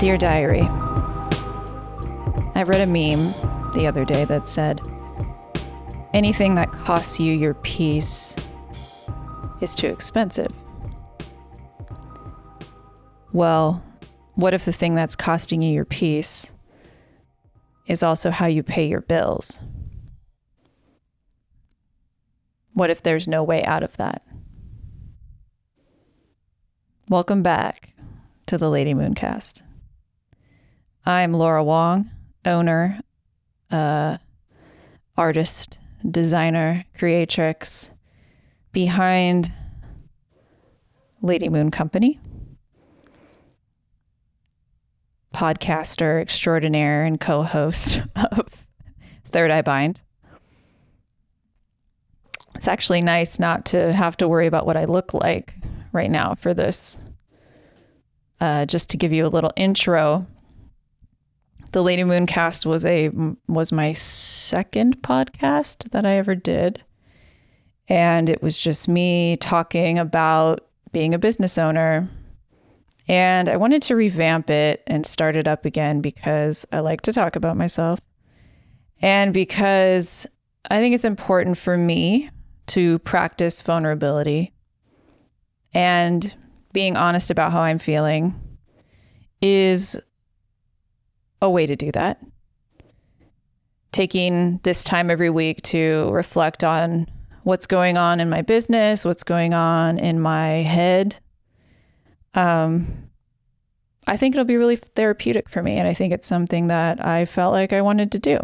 Dear Diary, I read a meme the other day that said, anything that costs you your peace is too expensive. Well, what if the thing that's costing you your peace is also how you pay your bills? What if there's no way out of that? Welcome back to the Lady Mooncast. I'm Laura Wong, owner, uh, artist, designer, creatrix behind Lady Moon Company, podcaster extraordinaire and co host of Third Eye Bind. It's actually nice not to have to worry about what I look like right now for this. Uh, just to give you a little intro, the Lady Moon cast was a was my second podcast that I ever did. And it was just me talking about being a business owner. And I wanted to revamp it and start it up again because I like to talk about myself. And because I think it's important for me to practice vulnerability and being honest about how I'm feeling is a way to do that. Taking this time every week to reflect on what's going on in my business, what's going on in my head. Um, I think it'll be really therapeutic for me. And I think it's something that I felt like I wanted to do.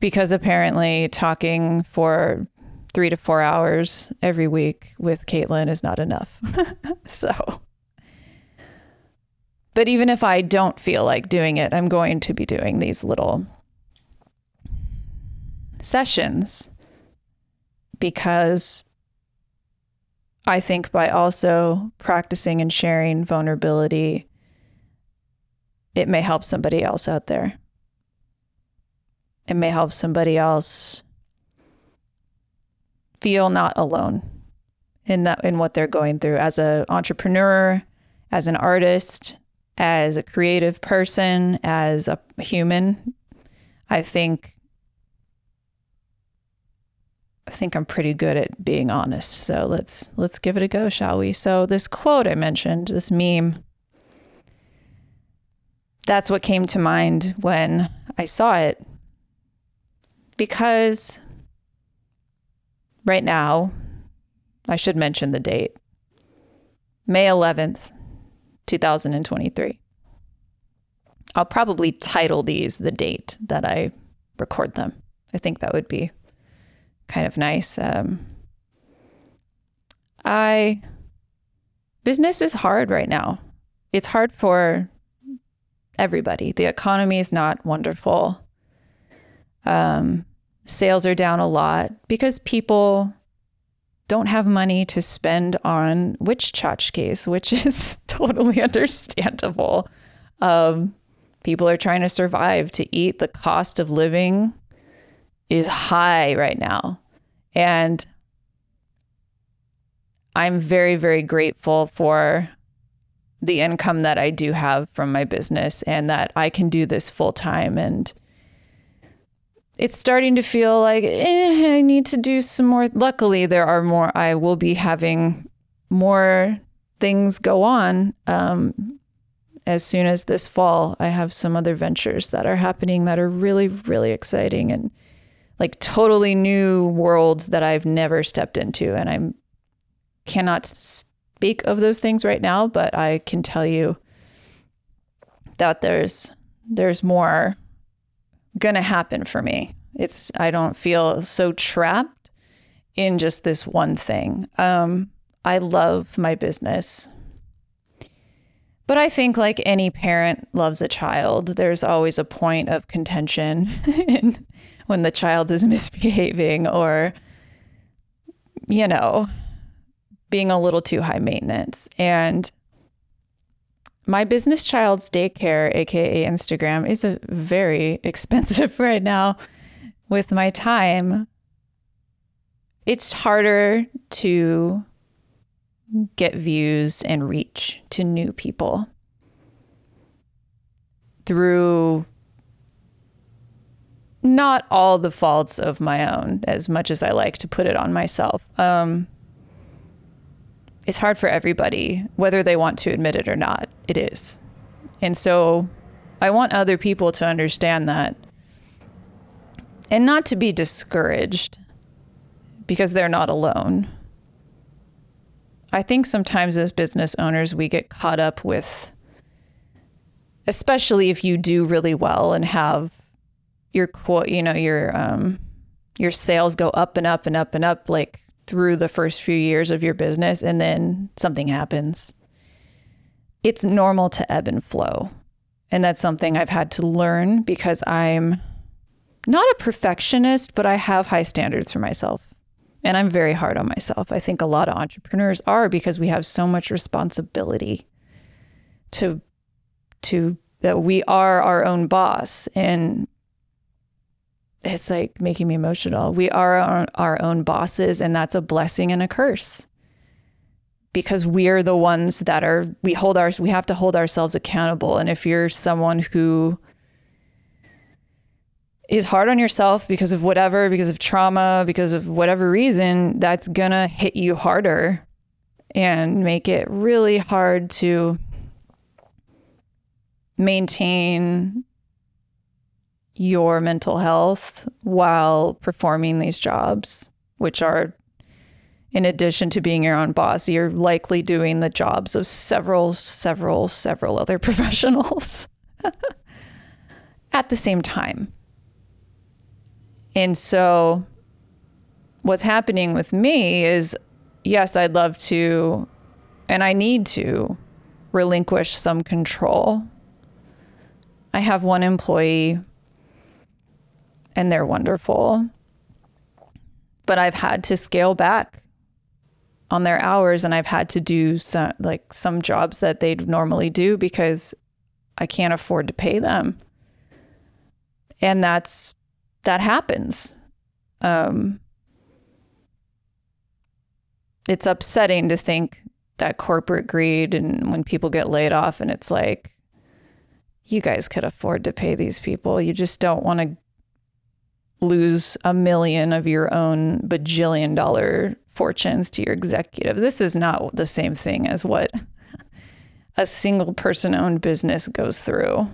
Because apparently, talking for three to four hours every week with Caitlin is not enough. so but even if I don't feel like doing it, I'm going to be doing these little sessions because I think by also practicing and sharing vulnerability, it may help somebody else out there. It may help somebody else feel not alone in that in what they're going through as an entrepreneur, as an artist, as a creative person, as a human, I think I think I'm pretty good at being honest. So let's let's give it a go, shall we? So this quote I mentioned, this meme, that's what came to mind when I saw it. Because right now, I should mention the date. May 11th, 2023. I'll probably title these the date that I record them. I think that would be kind of nice. Um, I business is hard right now. It's hard for everybody. The economy is not wonderful. Um, sales are down a lot because people don't have money to spend on witch tchotchkes, which is totally understandable. Um, people are trying to survive to eat. The cost of living is high right now. And I'm very, very grateful for the income that I do have from my business and that I can do this full time and it's starting to feel like eh, I need to do some more. Luckily, there are more. I will be having more things go on um, as soon as this fall. I have some other ventures that are happening that are really, really exciting and like totally new worlds that I've never stepped into. And I cannot speak of those things right now, but I can tell you that there's there's more going to happen for me. It's I don't feel so trapped in just this one thing. Um, I love my business. But I think, like any parent loves a child, there's always a point of contention when the child is misbehaving or, you know, being a little too high maintenance. And my business child's daycare, aka Instagram, is a very expensive right now with my time. It's harder to get views and reach to new people. through not all the faults of my own, as much as I like to put it on myself. Um, it's hard for everybody, whether they want to admit it or not. It is. And so I want other people to understand that and not to be discouraged because they're not alone. I think sometimes as business owners, we get caught up with, especially if you do really well and have your quote, you know, your um, your sales go up and up and up and up, like through the first few years of your business, and then something happens. It's normal to ebb and flow, and that's something I've had to learn because I'm not a perfectionist, but I have high standards for myself. And I'm very hard on myself. I think a lot of entrepreneurs are because we have so much responsibility to to that we are our own boss and it's like making me emotional. We are our, own bosses and that's a blessing and a curse. Because we're the ones that are we hold our we have to hold ourselves accountable and if you're someone who is hard on yourself because of whatever, because of trauma, because of whatever reason, that's gonna hit you harder and make it really hard to maintain your mental health while performing these jobs, which are, in addition to being your own boss, you're likely doing the jobs of several, several, several other professionals at the same time. And so what's happening with me is yes, I'd love to and I need to relinquish some control. I have one employee and they're wonderful. But I've had to scale back on their hours and I've had to do some like some jobs that they'd normally do because I can't afford to pay them. And that's that happens. Um, it's upsetting to think that corporate greed and when people get laid off and it's like you guys could afford to pay these people you just don't want to lose a million of your own bajillion dollar fortunes to your executive this is not the same thing as what a single person owned business goes through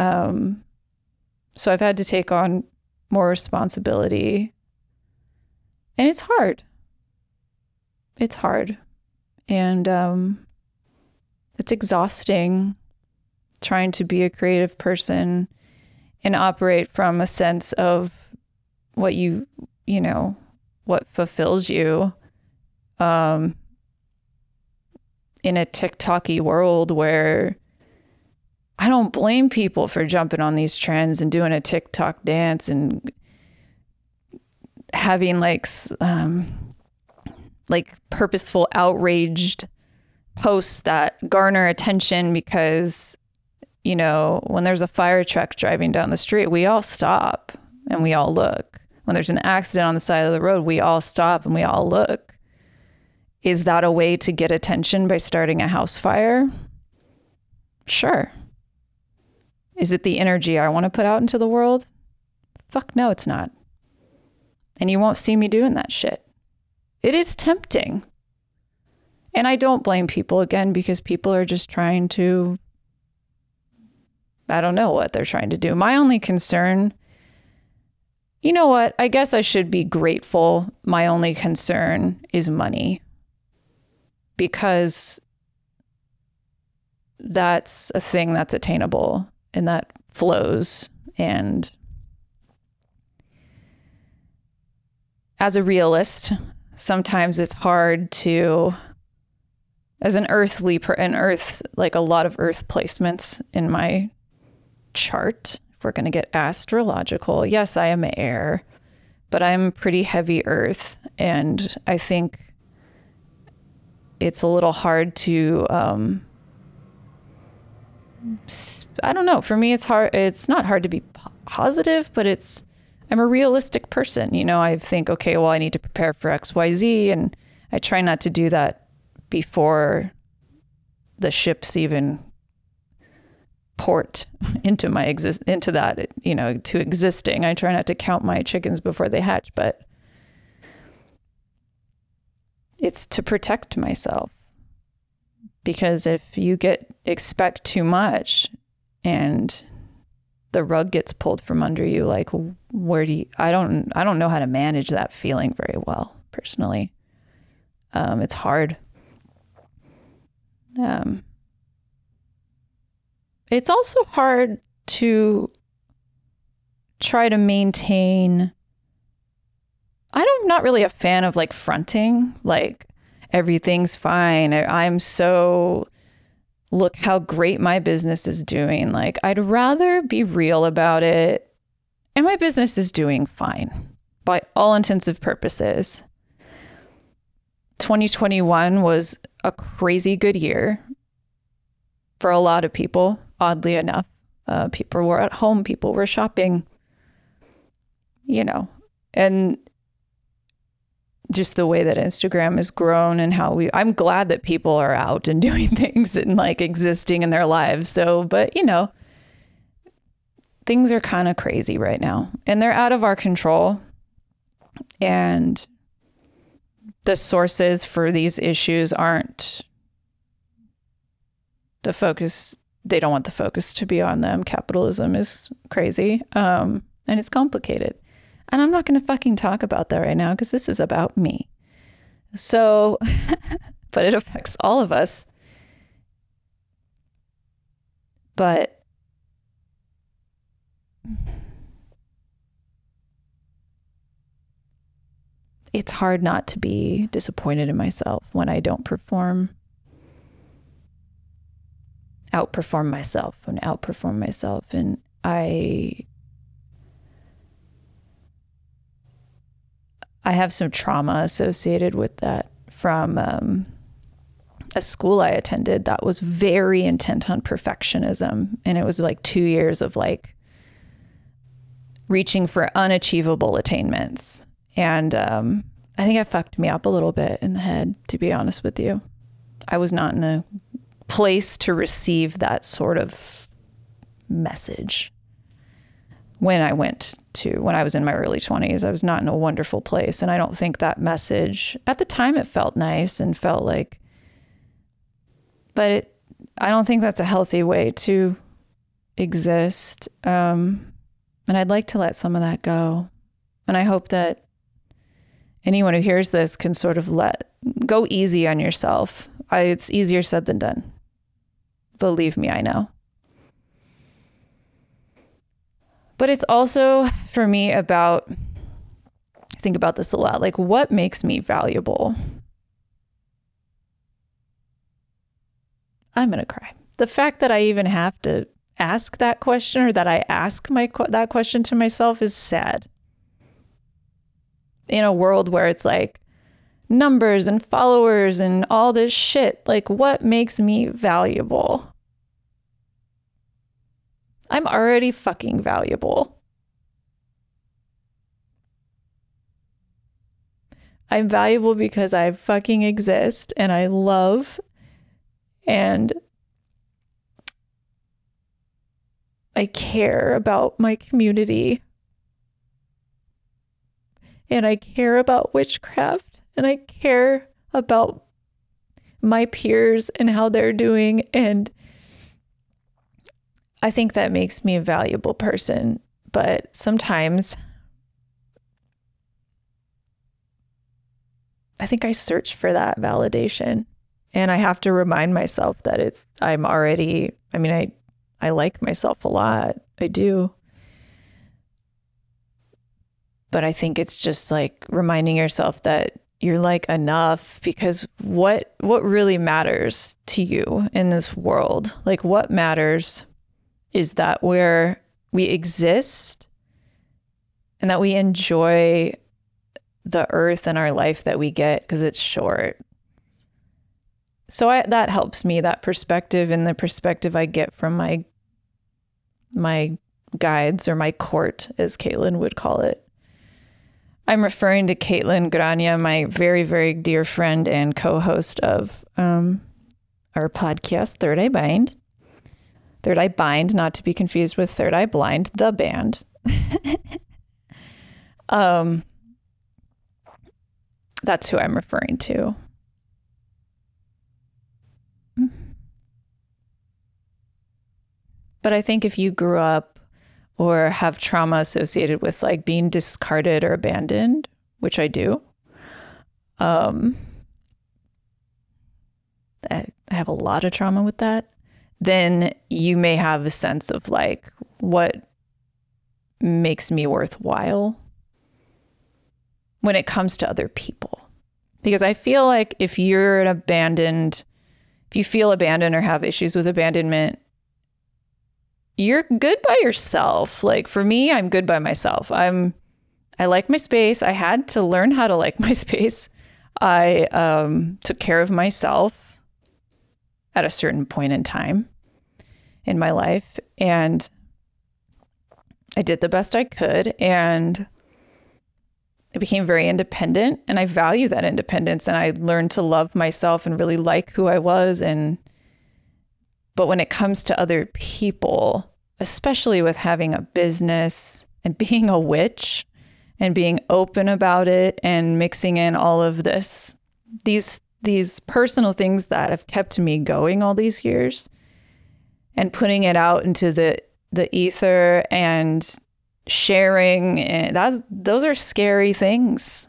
um, so I've had to take on more responsibility. And it's hard. It's hard. And um, it's exhausting trying to be a creative person and operate from a sense of what you, you know, what fulfills you um, in a TikToky world where I don't blame people for jumping on these trends and doing a TikTok dance and having like um, like purposeful outraged posts that garner attention because you know when there's a fire truck driving down the street we all stop and we all look when there's an accident on the side of the road we all stop and we all look is that a way to get attention by starting a house fire sure is it the energy I want to put out into the world? Fuck no, it's not. And you won't see me doing that shit. It is tempting. And I don't blame people again because people are just trying to, I don't know what they're trying to do. My only concern, you know what? I guess I should be grateful. My only concern is money because that's a thing that's attainable and that flows and as a realist sometimes it's hard to as an earthly per an earth like a lot of earth placements in my chart if we're going to get astrological yes i am air but i'm pretty heavy earth and i think it's a little hard to um, I don't know. For me, it's hard. It's not hard to be positive, but it's, I'm a realistic person. You know, I think, okay, well, I need to prepare for XYZ. And I try not to do that before the ship's even port into my exist into that you know to existing. I try not to count my chickens before they hatch but it's to protect myself. Because if you get expect too much and the rug gets pulled from under you like where do you i don't i don't know how to manage that feeling very well personally. Um, it's hard. Um, it's also hard to try to maintain I don't, I'm not really a fan of like fronting, like everything's fine. I'm so look how great my business is doing. Like I'd rather be real about it. And my business is doing fine by all intensive purposes. 2021 was a crazy good year for a lot of people, oddly enough. Uh, people were at home, people were shopping, you know, and just the way that Instagram has grown and how we, I'm glad that people are out and doing things and like existing in their lives. So, but you know, things are kind of crazy right now and they're out of our control. And the sources for these issues aren't the focus they don't want the focus to be on them. Capitalism is crazy um, and it's complicated. And i'm not going to fucking talk about that right now because this is about me. So but it affects all of us. But it's hard not to be disappointed in myself when I don't perform, outperform myself, and outperform myself. And I, I have some trauma associated with that from um, a school I attended that was very intent on perfectionism. And it was like two years of like reaching for unachievable attainments and um, I think it fucked me up a little bit in the head, to be honest with you. I was not in a place to receive that sort of message when I went to when I was in my early 20s. I was not in a wonderful place. And I don't think that message at the time it felt nice and felt like, but it, I don't think that's a healthy way to exist. Um, and I'd like to let some of that go. And I hope that anyone who hears this can sort of let go easy on yourself. I, it's easier said than done. Believe me, I know. But it's also for me about think about this a lot. Like what makes me valuable? I'm going to cry. The fact that I even have to ask that question or that I ask my that question to myself is sad in a world where it's like numbers and followers and all this shit. Like, what makes me valuable? I'm already fucking valuable. I'm valuable because I fucking exist and I love and I care about my community and I care about witchcraft and I care about my peers and how they're doing. And I think that makes me a valuable person. But sometimes I think I search for that validation. And I have to remind myself that it's I'm already I mean I I like myself a lot. I do. But I think it's just like reminding yourself that you're like enough because what what really matters to you in this world? Like what matters is that where we exist and that we enjoy the earth and our life that we get because it's short. So I, that helps me that perspective and the perspective I get from my my guides or my court as Caitlin would call it. I'm referring to Caitlin Grania, my very, very dear friend and co host of um, our podcast, Third Eye Bind. Third Eye Bind, not to be confused with Third Eye Blind, the band. um, that's who I'm referring to. But I think if you grew up or have trauma associated with like being discarded or abandoned, which I do, um, I have a lot of trauma with that, then you may have a sense of like what makes me worthwhile when it comes to other people. Because I feel like if you're an abandoned, if you feel abandoned or have issues with abandonment, you're good by yourself. Like for me, I'm good by myself. I'm I like my space. I had to learn how to like my space. I um, took care of myself at a certain point in time in my life and I did the best I could and I became very independent and I value that independence and I learned to love myself and really like who I was and but when it comes to other people, especially with having a business and being a witch and being open about it and mixing in all of this these these personal things that have kept me going all these years and putting it out into the the ether and sharing and that those are scary things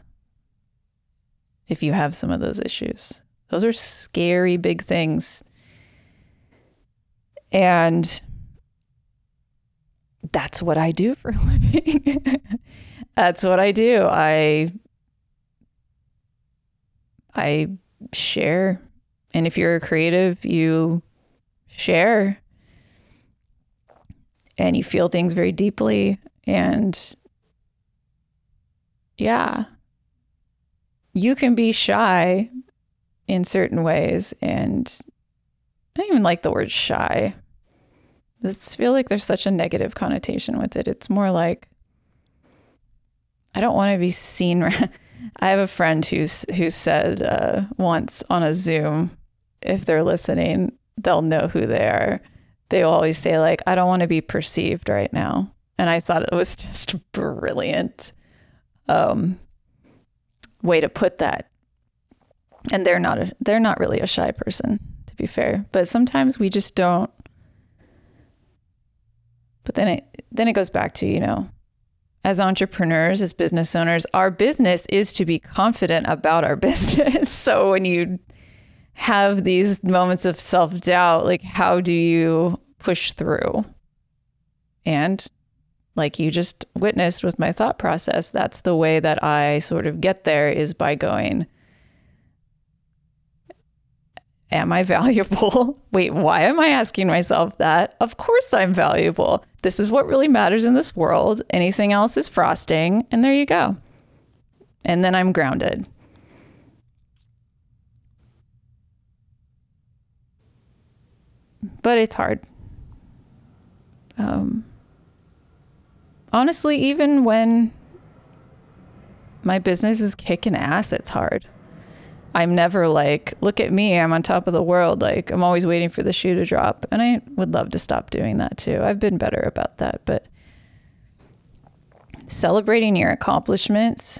if you have some of those issues those are scary big things and that's what I do for a living. that's what I do. I I share. And if you're a creative, you share and you feel things very deeply and yeah. You can be shy in certain ways and I don't even like the word shy. I feel like there's such a negative connotation with it. It's more like I don't want to be seen. I have a friend who's who said uh, once on a Zoom, if they're listening, they'll know who they are. They always say like, "I don't want to be perceived right now," and I thought it was just brilliant um, way to put that. And they're not a, they're not really a shy person, to be fair. But sometimes we just don't but then it then it goes back to, you know, as entrepreneurs, as business owners, our business is to be confident about our business. so when you have these moments of self-doubt, like how do you push through? And like you just witnessed with my thought process, that's the way that I sort of get there is by going, Am I valuable? Wait, why am I asking myself that? Of course I'm valuable. This is what really matters in this world. Anything else is frosting. And there you go. And then I'm grounded. But it's hard. Um, honestly, even when my business is kicking ass, it's hard. I'm never like, look at me, I'm on top of the world. Like, I'm always waiting for the shoe to drop. And I would love to stop doing that too. I've been better about that. But celebrating your accomplishments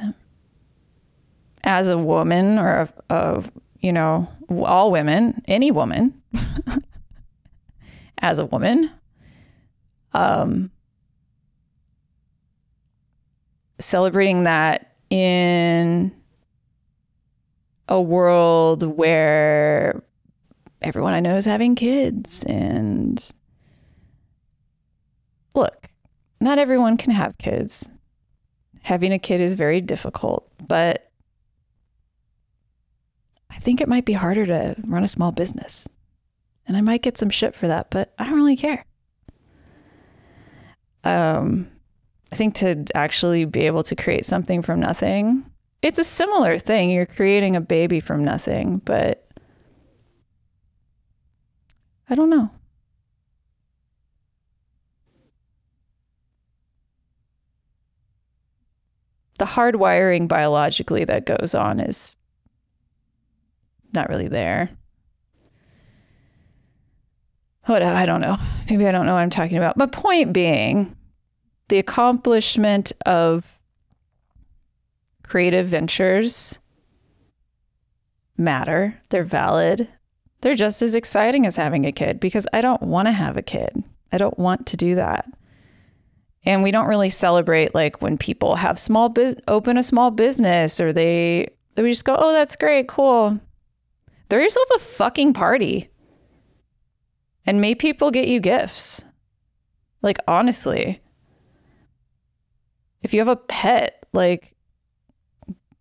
as a woman or a, a you know, all women, any woman, as a woman, um, celebrating that in a world where everyone I know is having kids. And look, not everyone can have kids. Having a kid is very difficult, but I think it might be harder to run a small business. And I might get some shit for that, but I don't really care. Um, I think to actually be able to create something from nothing it's a similar thing. You're creating a baby from nothing, but I don't know. The hardwiring biologically that goes on is not really there. What I don't know. Maybe I don't know what I'm talking about. But point being, the accomplishment of creative ventures matter. They're valid. They're just as exciting as having a kid because I don't want to have a kid. I don't want to do that. And we don't really celebrate like when people have small biz- open a small business or they we just go, "Oh, that's great. Cool." Throw yourself a fucking party and make people get you gifts. Like, honestly, if you have a pet, like,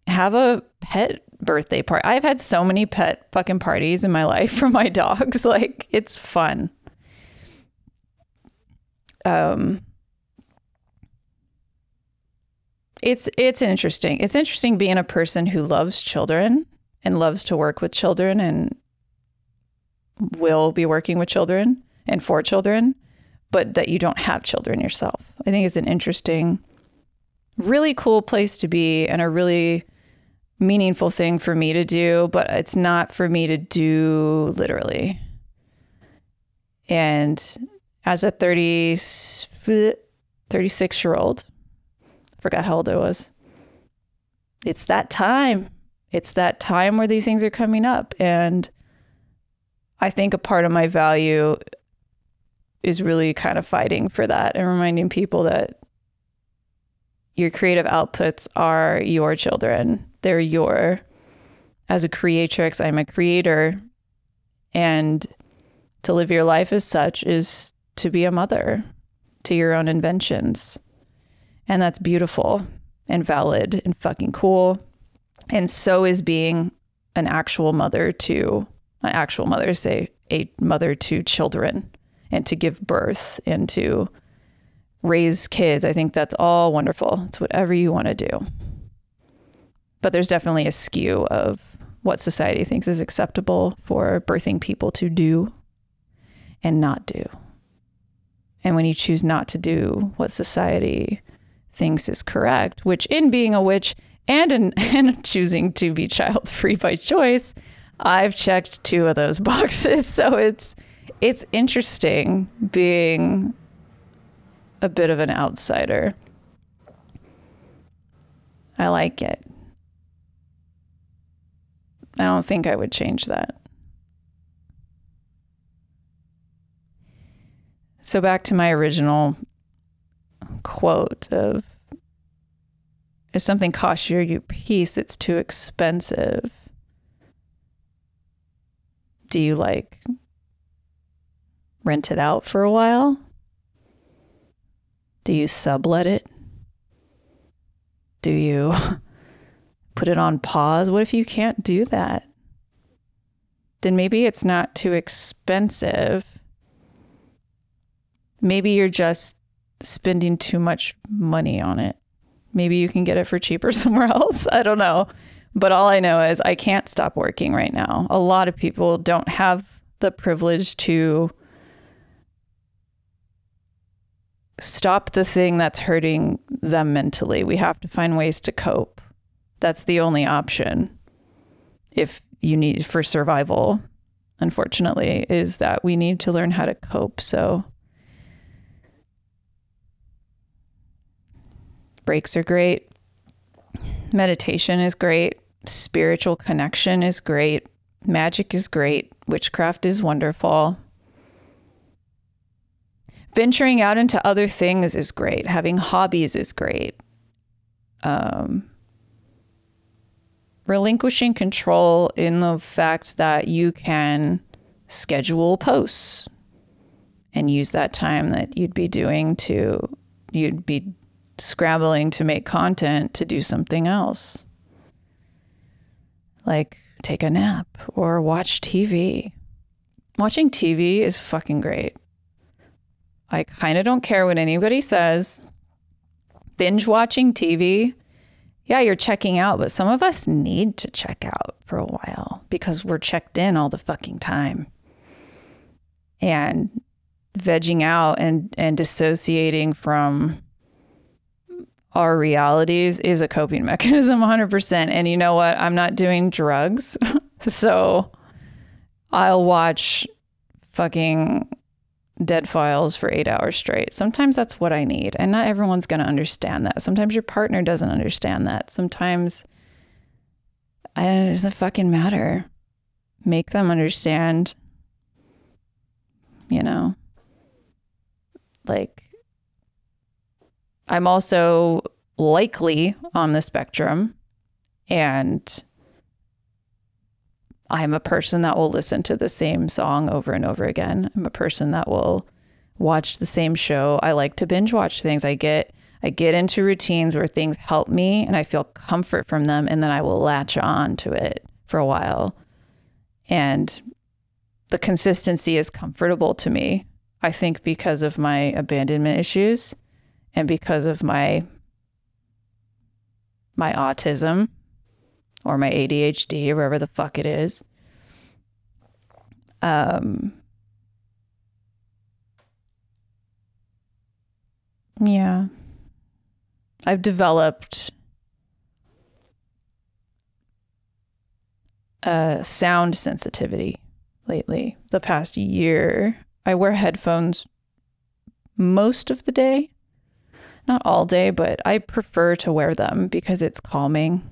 have a pet birthday party. I've had so many pet fucking parties in my life for my dogs. Like, it's fun. Um, it's it's interesting. It's interesting being a person who loves children and loves to work with children and will be working with children and for children, but that you don't have children yourself. I think it's an interesting, really cool place to be and a really meaningful thing for me to do, but it's not for me to do literally. And as a 30, 36 year old, forgot how old I was. It's that time. It's that time where these things are coming up. And I think a part of my value is really kind of fighting for that and reminding people that your creative outputs are your children. They're your, as a creatrix, I'm a creator. And to live your life as such is to be a mother to your own inventions. And that's beautiful and valid and fucking cool. And so is being an actual mother to an actual mother, say a mother to children and to give birth and to raise kids. I think that's all wonderful. It's whatever you want to do. But there's definitely a skew of what society thinks is acceptable for birthing people to do and not do. And when you choose not to do what society thinks is correct, which in being a witch and in and choosing to be child free by choice, I've checked two of those boxes. So it's it's interesting being a bit of an outsider. I like it. I don't think I would change that. So back to my original quote of if something costs you your peace, it's too expensive do you like rent it out for a while? Do you sublet it? Do you put it on pause? What if you can't do that? Then maybe it's not too expensive. Maybe you're just spending too much money on it. Maybe you can get it for cheaper somewhere else. I don't know. But all I know is I can't stop working right now. A lot of people don't have the privilege to stop the thing that's hurting them mentally. We have to find ways to cope. That's the only option. If you need for survival, unfortunately, is that we need to learn how to cope. So breaks are great. Meditation is great. Spiritual connection is great. Magic is great. Witchcraft is wonderful. Venturing out into other things is great. Having hobbies is great. Um, relinquishing control in the fact that you can schedule posts and use that time that you'd be doing to, you'd be scrabbling to make content to do something else like take a nap or watch TV. Watching TV is fucking great. I kind of don't care what anybody says. Binge watching TV, yeah, you're checking out, but some of us need to check out for a while because we're checked in all the fucking time. And vegging out and and dissociating from our realities is a coping mechanism 100%. And you know what? I'm not doing drugs. so I'll watch fucking dead files for eight hours straight. Sometimes that's what I need. And not everyone's going to understand that. Sometimes your partner doesn't understand that. Sometimes it doesn't fucking matter. Make them understand, you know, like I'm also likely on the spectrum and I'm a person that will listen to the same song over and over again. I'm a person that will watch the same show. I like to binge watch things. I get I get into routines where things help me and I feel comfort from them and then I will latch on to it for a while. And the consistency is comfortable to me. I think because of my abandonment issues and because of my my autism or my ADHD or wherever the fuck it is. Um Yeah. I've developed a sound sensitivity lately. The past year, I wear headphones most of the day. Not all day, but I prefer to wear them because it's calming.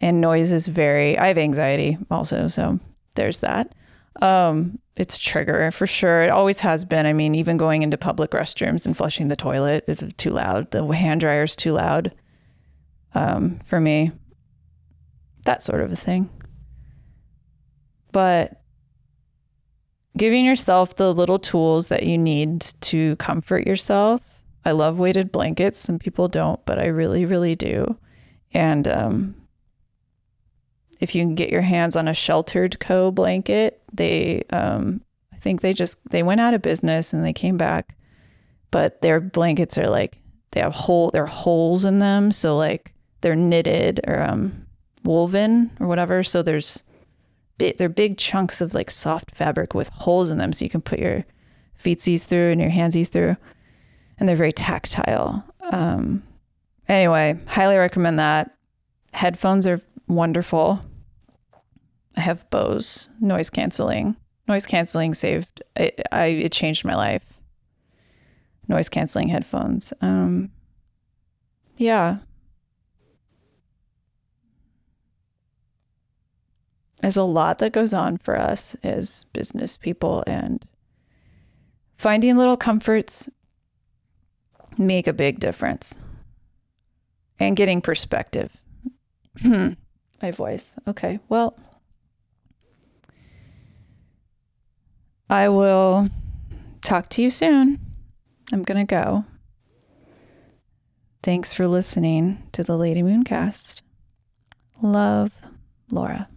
And noise is very, I have anxiety also. So there's that. Um, it's trigger for sure. It always has been. I mean, even going into public restrooms and flushing the toilet is too loud. The hand dryer is too loud um, for me. That sort of a thing. But giving yourself the little tools that you need to comfort yourself. I love weighted blankets. Some people don't, but I really, really do. And um, if you can get your hands on a sheltered co blanket, they um, I think they just they went out of business and they came back, but their blankets are like they have hole there are holes in them, so like they're knitted or um, woven or whatever. So there's they're big chunks of like soft fabric with holes in them, so you can put your feetsies through and your handsies through, and they're very tactile. Um, anyway, highly recommend that. Headphones are wonderful. I have Bose noise canceling. Noise canceling saved. It, I it changed my life. Noise canceling headphones. Um, yeah. There's a lot that goes on for us as business people, and finding little comforts make a big difference. And getting perspective. Hmm. my voice. Okay. Well, I will talk to you soon. I'm going to go. Thanks for listening to the Lady Mooncast. Love, Laura.